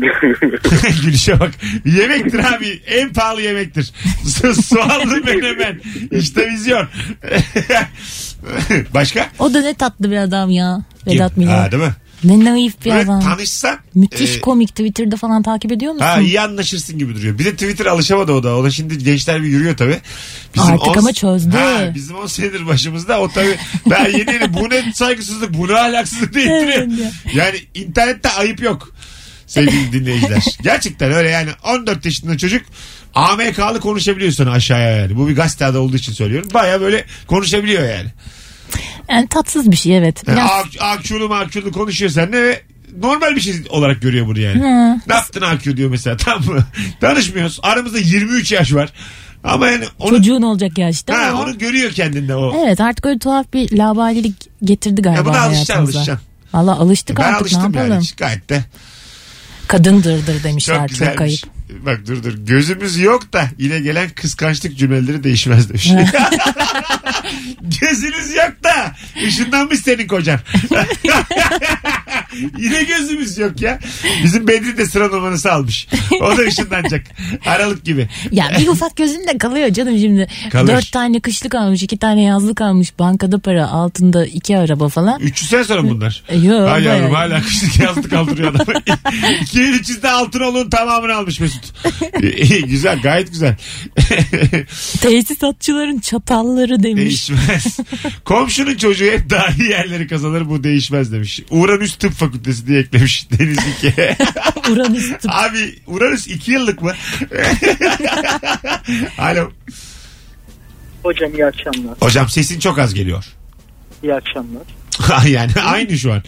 [LAUGHS] Gülüşe bak. Yemektir abi. En pahalı yemektir. So- [LAUGHS] Soğanlı menemen. İşte vizyon. [LAUGHS] Başka? O da ne tatlı bir adam ya. Vedat? Milor. Ha, değil mi? Ne naif bir Böyle adam. tanışsan Müthiş e, komik Twitter'da falan takip ediyor musun? Ha iyi anlaşırsın gibi duruyor. Bir de Twitter alışamadı o da. O da şimdi gençler bir yürüyor tabii. Artık on- ama çözdü. Ha, bizim 10 senedir başımızda o tabii. Daha yeni yeni bu ne saygısızlık bu ne ahlaksızlık deyip Evet duruyor. Yani internette ayıp yok. Sevgili dinleyiciler. [LAUGHS] Gerçekten öyle yani 14 yaşında çocuk AMK'lı konuşabiliyor sana aşağıya yani. Bu bir gazete adı olduğu için söylüyorum. Baya böyle konuşabiliyor yani. Yani tatsız bir şey evet. Yani Biraz ak- akçulu makçulu konuşuyor seninle ve normal bir şey olarak görüyor bunu yani. Hı. Ne yaptın akü diyor mesela [LAUGHS] mı? Tanışmıyoruz. Aramızda 23 yaş var. Ama yani onu, çocuğun olacak yaşta ha, ama. onu görüyor kendinde o. Evet artık öyle tuhaf bir labalilik getirdi galiba Ya buna alışacaksın alışacaksın. Valla alıştık Ben artık ne yapalım. yani. Gayet de. Kadındırdır Çok demişler çok, güzelmiş. ayıp. Bak dur dur. Gözümüz yok da yine gelen kıskançlık cümleleri değişmez demiş. [LAUGHS] Gözünüz yok da ışınlanmış senin kocan. [LAUGHS] yine gözümüz yok ya. Bizim Bedri de sıra numarası almış. O da ışınlanacak. Aralık gibi. Ya bir ufak gözünde kalıyor canım şimdi. Kalır. Dört tane kışlık almış, iki tane yazlık almış, bankada para, altında iki araba falan. 300 sene sonra bunlar? E, Yok. Ay yavrum bayağı. hala kışlık yazlık kaldırıyor adam. [LAUGHS] 2300'de altın olun tamamını almış Mesut. İyi, [LAUGHS] güzel gayet güzel. [LAUGHS] Tesisatçıların çatalları demiş. Değişmez. Komşunun çocuğu hep daha iyi yerleri kazanır bu değişmez demiş. Uranüs Tıp Fakültesi diye eklemiş [LAUGHS] Deniz 2. Uranüs tıp. Abi Uranüs 2 yıllık mı? Alo. Hocam iyi akşamlar. Hocam sesin çok az geliyor. İyi akşamlar. yani aynı şu an.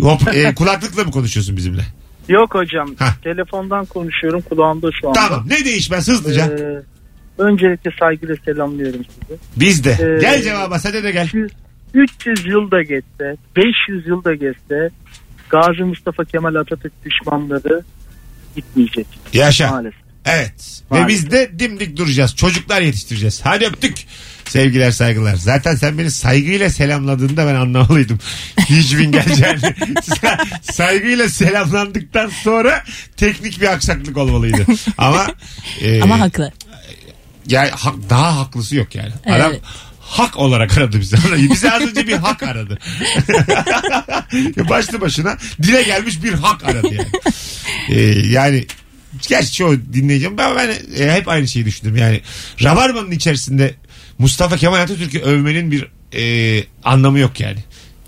Hop, e, kulaklıkla mı konuşuyorsun bizimle? Yok hocam. Hah. Telefondan konuşuyorum kulağımda şu anda. Tamam ne değişmez hızlıca. Ee, öncelikle saygıyla selamlıyorum sizi. Biz de. Ee, gel cevaba sen de gel. 300 yıl da geçse, 500 yıl da geçse Gazi Mustafa Kemal Atatürk düşmanları gitmeyecek Yaşa. maalesef. Evet. Ve Maalesef. biz de dimdik duracağız. Çocuklar yetiştireceğiz. Hadi öptük. Sevgiler saygılar. Zaten sen beni saygıyla selamladığında ben anlamalıydım. [LAUGHS] Hiç bin geleceğini. saygıyla selamlandıktan sonra teknik bir aksaklık olmalıydı. Ama [LAUGHS] e, Ama haklı. yani hak- daha haklısı yok yani. Adam Evet. hak olarak aradı bizi. [LAUGHS] Bize az önce bir hak aradı. Başlı başına dile gelmiş bir hak aradı yani. Ee, yani gerçi çoğu dinleyeceğim ben, ben e, hep aynı şeyi düşündüm. Yani Rabarba'nın içerisinde Mustafa Kemal Atatürk'ü övmenin bir e, anlamı yok yani.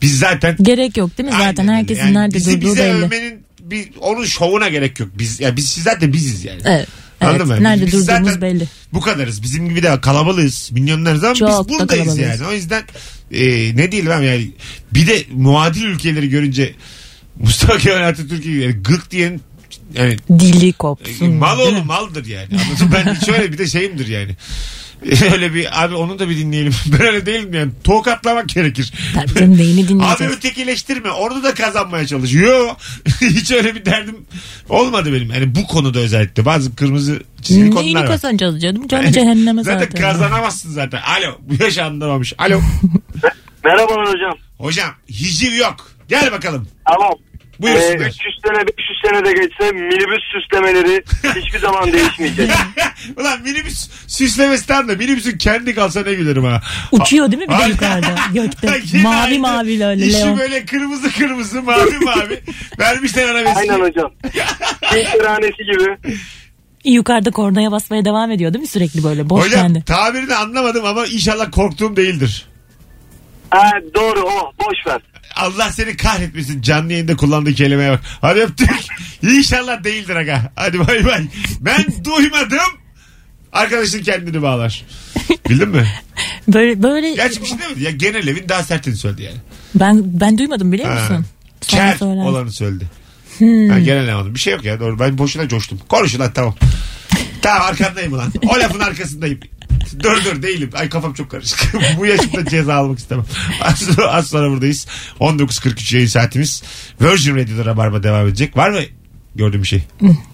Biz zaten Gerek yok değil mi? Zaten Aynen öyle. herkesin Yani nerede bizi durduğu bize belli. övmenin bir onun şovuna gerek yok. Biz ya biz zaten biziz yani. Evet. Anladın mı? Nerede Biz durduğumuz zaten belli. Bu kadarız. Bizim gibi de kalabalığız. Milyonlarız ama Çok da biz buradayız kalabalığız. yani. O yüzden e, ne diyelim abi yani. Bir de muadil ülkeleri görünce Mustafa Kemal Atatürk'ü yani gık diyen yani Dili kopsun. mal değil mi? oğlu maldır yani. Anladın mı? Ben [LAUGHS] şöyle bir de şeyimdir yani. [LAUGHS] Öyle bir abi onu da bir dinleyelim. [LAUGHS] Ben öyle değilim yani. Tokatlamak gerekir. Tabii canım neyini Abi dinleyeceğiz? ötekileştirme. Orada da kazanmaya çalışıyor. Hiç öyle bir derdim olmadı benim. Yani bu konuda özellikle bazı kırmızı çizgili Neyini konular var. kazanacağız canım? Canı cehenneme zaten. Zaten kazanamazsın zaten. Alo. Bu yaş anlamamış. Alo. Merhabalar hocam. Hocam hiciv yok. Gel bakalım. Tamam. Buyursunlar. Ee, 300 sene 500 sene de geçse minibüs süslemeleri [LAUGHS] hiçbir zaman değişmeyecek. [LAUGHS] Ulan minibüs süslemesi tam da minibüsün kendi kalsa ne gülerim ha. Uçuyor değil mi bir de yukarıda [LAUGHS] gökte? Yine mavi aynı. mavi öyle İşi Leon. böyle kırmızı kırmızı mavi mavi. Vermişler arabesi. Aynen hocam. Keyifhanesi gibi. Yukarıda kornaya basmaya devam ediyor değil mi sürekli böyle boş Hocam kendi. tabirini anlamadım ama inşallah korktuğum değildir. Ha, doğru o boş ver. Allah seni kahretmesin canlı yayında kullandığı kelimeye bak. Hadi öptük. İnşallah değildir aga. Hadi bay bay. Ben duymadım. Arkadaşın kendini bağlar. Bildin mi? Böyle böyle Gerçi bir şey demedi. Ya genel evin daha sertini söyledi yani. ben ben duymadım biliyor Ha. musun? Kel olanı söyledi. Hmm. Ben genel anladım. Bir şey yok ya doğru. Ben boşuna coştum. Konuşun lan tamam. Tamam arkandayım ulan. O lafın arkasındayım. Dur dur değilim. Ay kafam çok karışık. [LAUGHS] Bu yaşımda ceza almak istemem. Az sonra, az sonra buradayız. 19.43 yayın saatimiz. Virgin Radio'da Rabarba devam edecek. Var mı gördüğüm bir şey?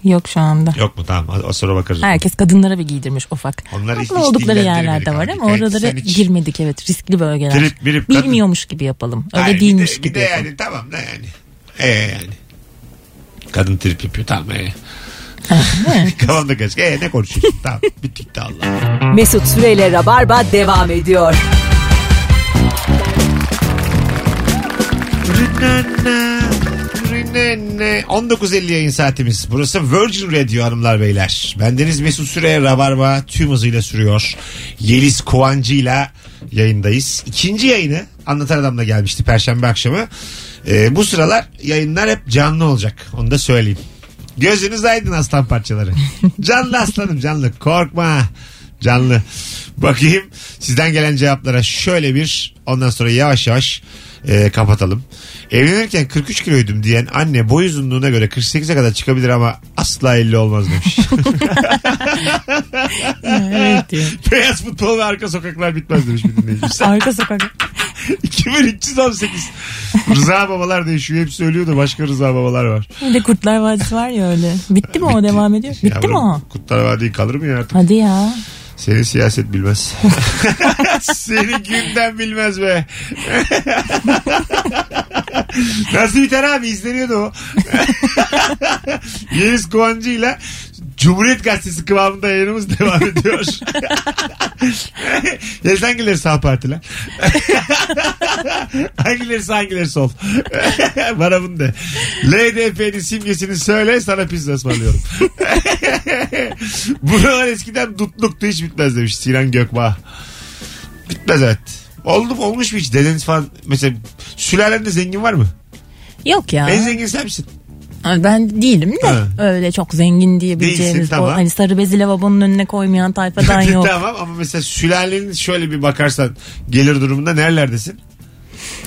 Yok şu anda. Yok mu? Tamam. Az- sonra bakarız. Herkes kadınlara bir giydirmiş ufak. Onlar hiç- hiç oldukları yerlerde var ama Evet, oralara hiç- girmedik evet riskli bölgeler. Trip, kadın. Bilmiyormuş gibi yapalım. Öyle Hayır, değilmiş bir de, gibi bir de yapalım. yani tamam da yani. E yani. Kadın trip yapıyor tamam e. [LAUGHS] Kafamda kaç. E ne konuşuyorsun? tamam bittik de Allah. Mesut Süreyle Rabarba devam ediyor. Rünenne. 19.50 yayın saatimiz. Burası Virgin Radio hanımlar beyler. Bendeniz Mesut Süre Rabarba tüm hızıyla sürüyor. Yeliz Kovancı'yla yayındayız. İkinci yayını Anlatan Adam'da gelmişti Perşembe akşamı. Ee, bu sıralar yayınlar hep canlı olacak. Onu da söyleyeyim. Gözünüz aydın aslan parçaları. Canlı aslanım canlı. Korkma. Canlı. Bakayım sizden gelen cevaplara şöyle bir ondan sonra yavaş yavaş e, kapatalım. Evlenirken 43 kiloydum diyen anne boy uzunluğuna göre 48'e kadar çıkabilir ama asla 50 olmaz demiş. [LAUGHS] evet diyor. Beyaz futbol ve arka sokaklar bitmez demiş bir dinleyicimiz. Arka sokak. 2318. Rıza babalar değişiyor. Hep söylüyor da başka Rıza babalar var. Bir de Kurtlar Vadisi var ya öyle. Bitti mi o devam ediyor? Bitti mi Yavrum, o? Kutlar Vadisi kalır mı ya artık? Hadi ya. Seni siyaset bilmez. [LAUGHS] Seni günden bilmez be. [LAUGHS] Nasıl biter abi izleniyordu o. [LAUGHS] Yeliz Kovancı ile Cumhuriyet Gazetesi kıvamında yayınımız [LAUGHS] devam ediyor. [LAUGHS] Yeliz hangileri sağ partiler? [LAUGHS] hangileri sağ hangileri sol? Bana bunu de. LDP'nin simgesini söyle sana pizza ısmarlıyorum. Buralar eskiden dutluktu hiç bitmez demiş Sinan Gökbağ. Bitmez evet. Oldu mu olmuş mu hiç dedeniz falan mesela sülalende zengin var mı? Yok ya. En zengin sen misin? Ben değilim de Ha. öyle çok zengin diyebileceğimiz Değilsin, tamam. o hani sarı bezi lavabonun önüne koymayan tayfadan [LAUGHS] yok. tamam ama mesela sülalenin şöyle bir bakarsan gelir durumunda nerelerdesin?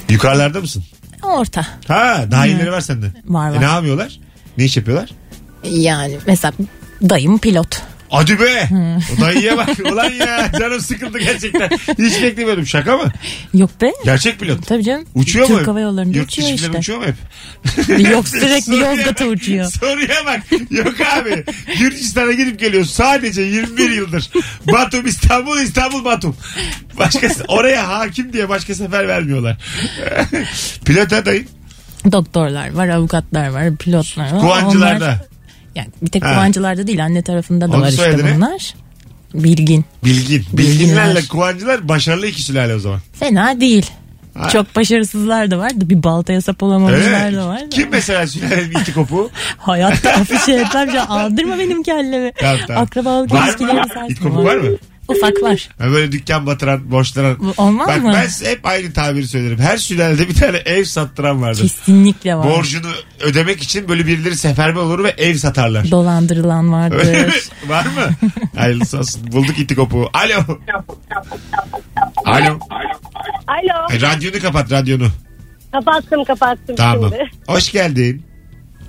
Yukarılarda mısın? Orta. Ha daha iyileri var sende. Var, E, var. ne yapıyorlar? Ne iş yapıyorlar? Yani mesela dayım pilot. Hadi be. O dayıya bak. Ulan ya canım sıkıldı gerçekten. Hiç beklemiyordum. Şaka mı? Yok be. Gerçek pilot. Tabii canım. Uçuyor mu? Türk Hava Yolları'nda Yurt uçuyor işte. uçuyor mu hep? Yok sürekli Yozgat'a uçuyor. Soruya bak. Yok abi. Gürcistan'a gidip geliyor. Sadece 21 yıldır. Batum İstanbul İstanbul Batum. Başkası oraya hakim diye başka sefer vermiyorlar. [LAUGHS] Pilot adayım. Doktorlar var, avukatlar var, pilotlar var. Kuvancılarda. Onlar- yani bir tek Ha. kuvancılarda değil anne tarafında da Onun var işte soyadı ne? bunlar. Bilgin. Bilgin. Bilginler. Bilginlerle kuvancılar başarılı iki sülale o zaman. Fena değil. Ha. Çok başarısızlar da var da bir baltaya sap olamamışlar da mi? var da. Kim mesela sülalenin iti kopuğu? [LAUGHS] Hayatta afişe etmem. Aldırma benim kellemi. Tamam, tamam. Akrabalık Var mı? ilişkileri İt kopuğu var mı? Ufak var. Ha, Böyle dükkan batıran, borçlanan. Olmaz Bak mı? ben hep aynı tabiri söylerim. Her sülalede bir tane ev sattıran vardır. Kesinlikle var. Borcunu ödemek için böyle birileri seferber olur ve ev satarlar. Dolandırılan vardır. Öyle [LAUGHS] mi? Var mı? Hayırlısı olsun. Bulduk iti kopuğu. Alo. Alo. Alo. E, radyonu kapat radyonu. Kapattım kapattım Tamam. şimdi. Hoş geldin.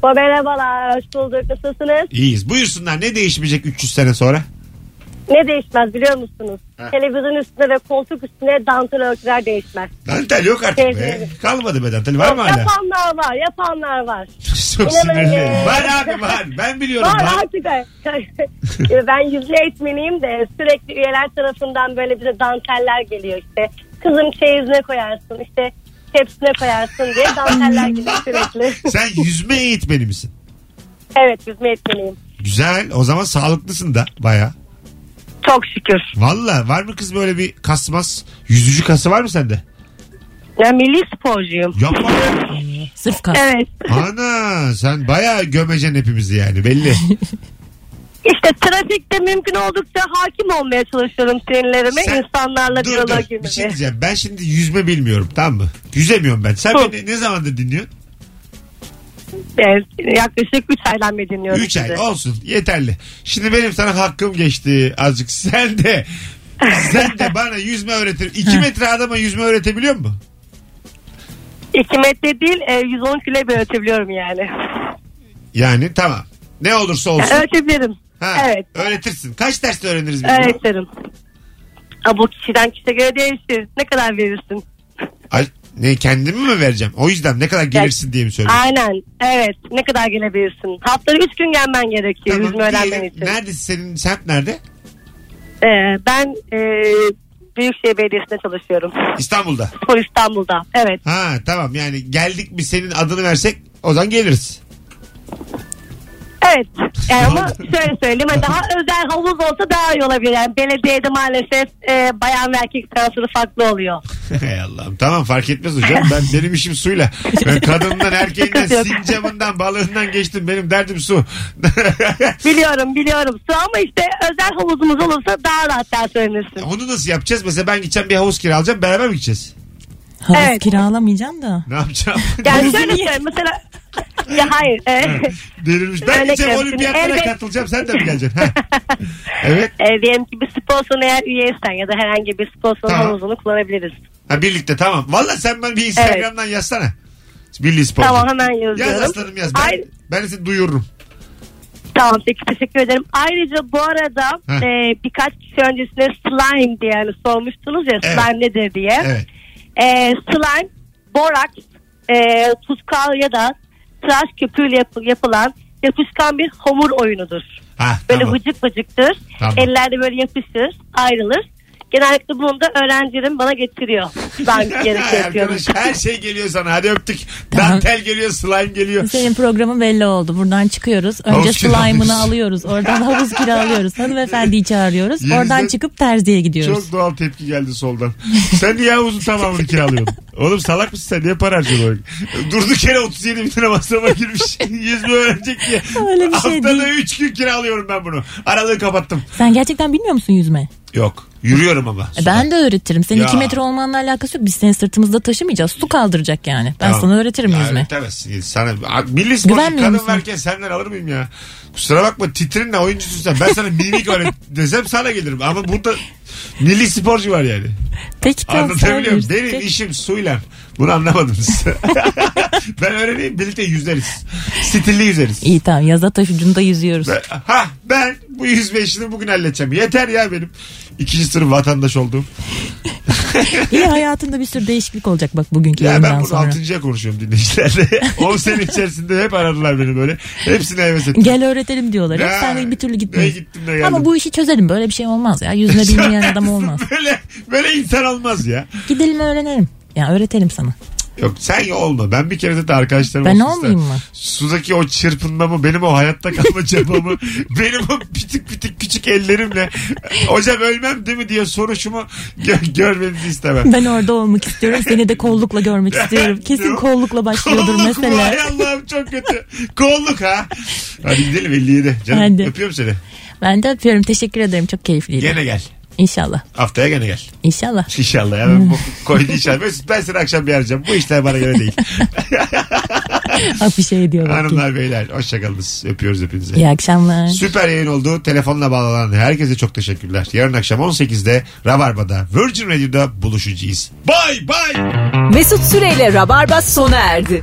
Merhabalar. Hoş bulduk. Nasılsınız? İyiyiz. Buyursunlar. Ne değişmeyecek 300 sene sonra? Ne değişmez biliyor musunuz? Ha. Televizyon üstüne ve koltuk üstüne dantel örtüler değişmez. Dantel yok artık be. Kalmadı be dantel. Var mı hala? Yapanlar var. Yapanlar var. [LAUGHS] Çok Yine böyle- sinirli. Var abi var. Ben biliyorum. Var Var. artık. [LAUGHS] ben yüzme eğitmeniyim de sürekli üyeler tarafından böyle bize danteller geliyor işte. Kızım çeyizine koyarsın işte tepsine koyarsın diye [LAUGHS] danteller geliyor sürekli. Sen yüzme eğitmeni misin? evet yüzme eğitmeniyim. Güzel. O zaman sağlıklısın da baya. Çok şükür. Valla var mı kız böyle bir kasmaz? Yüzücü kası var mı sende? Ben milli sporcuyum. Yapma. Sırf kas. Evet. Ana sen baya gömeceksin hepimizi yani belli. İşte trafikte mümkün oldukça hakim olmaya çalışıyorum sinirlerime. Sen- insanlarla dur dur bir şey diyeceğim. Ben şimdi yüzme bilmiyorum tamam mı? Yüzemiyorum ben. Sen Hı. beni ne zamandır dinliyorsun? Evet, yaklaşık 3 aydan beri dinliyorum 3 ay sizi. olsun yeterli. Şimdi benim sana hakkım geçti azıcık. [LAUGHS] Sen de sen de bana yüzme öğretir. 2 metre adama yüzme öğretebiliyor musun? 2 metre değil e, 110 kilo bir öğretebiliyorum yani. Yani tamam. Ne olursa olsun. Öğretebilirim. Ha, Evet. Öğretirsin. Kaç derste öğreniriz biz bunu? Öğretirim. Ha, bu kişiden kişiye göre değişir. Ne kadar verirsin? Ay, ne kendimi mi vereceğim? O yüzden ne kadar gelirsin diye mi söylüyorsun? Aynen. Evet. Ne kadar gelebilirsin? Haftada 3 gün gelmen gerekiyor Tamam, yüzme öğrenmen diyelim. için. Neredesin senin semt nerede? Ee, ben e, Büyükşehir Belediyesi'nde çalışıyorum. İstanbul'da. Spor İstanbul'da. Evet. Ha tamam yani geldik mi senin adını versek o zaman geliriz. Evet. Yani ama şöyle söyleyeyim. hani Daha [LAUGHS] özel havuz olsa daha iyi olabilir. Yani belediyede maalesef e, bayan ve erkek transferi farklı oluyor. [LAUGHS] Hay Allah'ım tamam fark etmez hocam. Ben [LAUGHS] benim işim suyla. Ben kadından, erkeğinden, Sıkıntı yok. sincabından, balığından geçtim. Benim derdim su. Biliyorum biliyorum. Su ama işte özel havuzumuz olursa daha rahat ders öğrenirsin. Onu nasıl yapacağız? Mesela ben gideceğim bir havuz kiralayacağım. Beraber mi gideceğiz? Havuz Evet. kiralamayacağım da. Ne yapacağım? Yani şöyle söyleyeyim. Mesela [LAUGHS] ya hayır. E, Delirmiş. Ben Örnek gideceğim veriyorum. olimpiyatlara Elbet- katılacağım. Sen de mi geleceksin? Heh. [LAUGHS] evet. e, diyelim ki bir spor salonu eğer üyeysen ya da herhangi bir spor salonu Tamam. havuzunu kullanabiliriz. Ha, birlikte tamam. Valla sen bana bir Instagram'dan yazsana. Milli Spor. Tamam hemen Yaz yazıyorum. aslanım yaz. Ben, Ay- ben seni duyururum. Tamam peki teşekkür ederim. Ayrıca bu arada Heh. e, birkaç kişi öncesinde slime diye yani sormuştunuz ya Evet. slime nedir diye. Evet. E, slime, boraks, e, tutkal ya da tıraş köpüğüyle yapı- yapılan yapışkan bir hamur oyunudur. Ha, Böyle tamam. vıcık vıcıktır. Tamam. Ellerde böyle yapışır, ayrılır. Genellikle bunu da öğrencilerim bana getiriyor. Ben [LAUGHS] gerekiyor yapıyorum. Arkadaş her şey geliyor sana. Hadi öptük. Tamam. Dantel geliyor, slime geliyor. Senin programın belli oldu. Buradan çıkıyoruz. Önce Havuz kiralıyoruz. slime'ını alıyoruz. Oradan [LAUGHS] havuz kiralıyoruz. Hanımefendiyi çağırıyoruz. Yeniden- Oradan çıkıp terziye gidiyoruz. Çok doğal tepki geldi soldan. Sen niye havuzun tamamını kiralıyorsun? Oğlum salak mısın sen? Niye para harcıyorsun? Durduk yere 37 bin lira masrafa girmiş. [LAUGHS] 100 bin öğrenecek diye. Öyle bir şey Haftada değil. 3 gün kiralıyorum ben bunu. Aralığı kapattım. Sen gerçekten bilmiyor musun yüzme? Yok. Yürüyorum ama. E Ben de öğretirim. Senin Ya. 2 metre olmanla alakası yok. Biz seni sırtımızda taşımayacağız. Su kaldıracak yani. Ben Tamam. sana öğretirim Ya yüzme. Öğretemezsin. Sana, milli sporcu Güvenmiyor kadın musun? varken senden alır mıyım ya? Kusura bakma titrinle oyuncusun sen. Ben sana mimik öğret [LAUGHS] desem sana gelirim. Ama burada milli sporcu var yani. Peki tamam. Anlatabiliyor muyum? Benim işim suyla. Bunu anlamadınız. [LAUGHS] ben öğreneyim birlikte yüzeriz. Stilli yüzeriz. İyi tamam yaza taşucunda yüzüyoruz. Ben- Ha ben bu yüzme işini bugün halledeceğim. Yeter ya benim. İkinci sınıf vatandaş olduğum. [LAUGHS] İyi hayatında bir sürü değişiklik olacak bak bugünkü Ya ben bunu sonra. altıncıya konuşuyorum dinleyicilerle. [LAUGHS] 10 sene içerisinde hep aradılar beni böyle. Hepsine heves ettim. Gel öğretelim diyorlar. Hep sen bir türlü gitmiyorsun. gittim de geldim. Ama bu işi çözelim. Böyle bir şey olmaz ya. Yüzme bilmeyen adam olmaz. böyle, böyle insan olmaz ya. Gidelim öğrenelim. Ya öğretelim sana. Yok sen ya olma. Ben bir kere de arkadaşlarım Ben olmayayım mı? Sudaki o çırpınmamı, benim o hayatta kalma [LAUGHS] çabamı, benim o pitik pitik küçük ellerimle hocam ölmem değil mi diye soruşumu gö- görmenizi istemem. Ben orada olmak istiyorum. Seni de kollukla görmek [LAUGHS] istiyorum. Kesin Yok. kollukla başlıyordur Kolluk mu? mesela. Hay Allah'ım çok kötü. Kolluk ha. Hadi gidelim 57. Canım Hadi. öpüyorum seni. Ben de öpüyorum. Teşekkür ederim. Çok keyifliydi. Gene gel. İnşallah. Haftaya gene gel. İnşallah. İnşallah ya. Ben bu [LAUGHS] koydu inşallah. Ben, ben seni akşam bir arayacağım. Bu işler bana göre değil. [LAUGHS] bir şey ediyor bakayım. Hanımlar beyler hoşçakalınız. Öpüyoruz hepinizi. İyi akşamlar. Süper yayın oldu. Telefonla bağlanan herkese çok teşekkürler. Yarın akşam 18'de Rabarba'da Virgin Radio'da buluşacağız. Bay bay. Mesut Süreyle Rabarba sona erdi.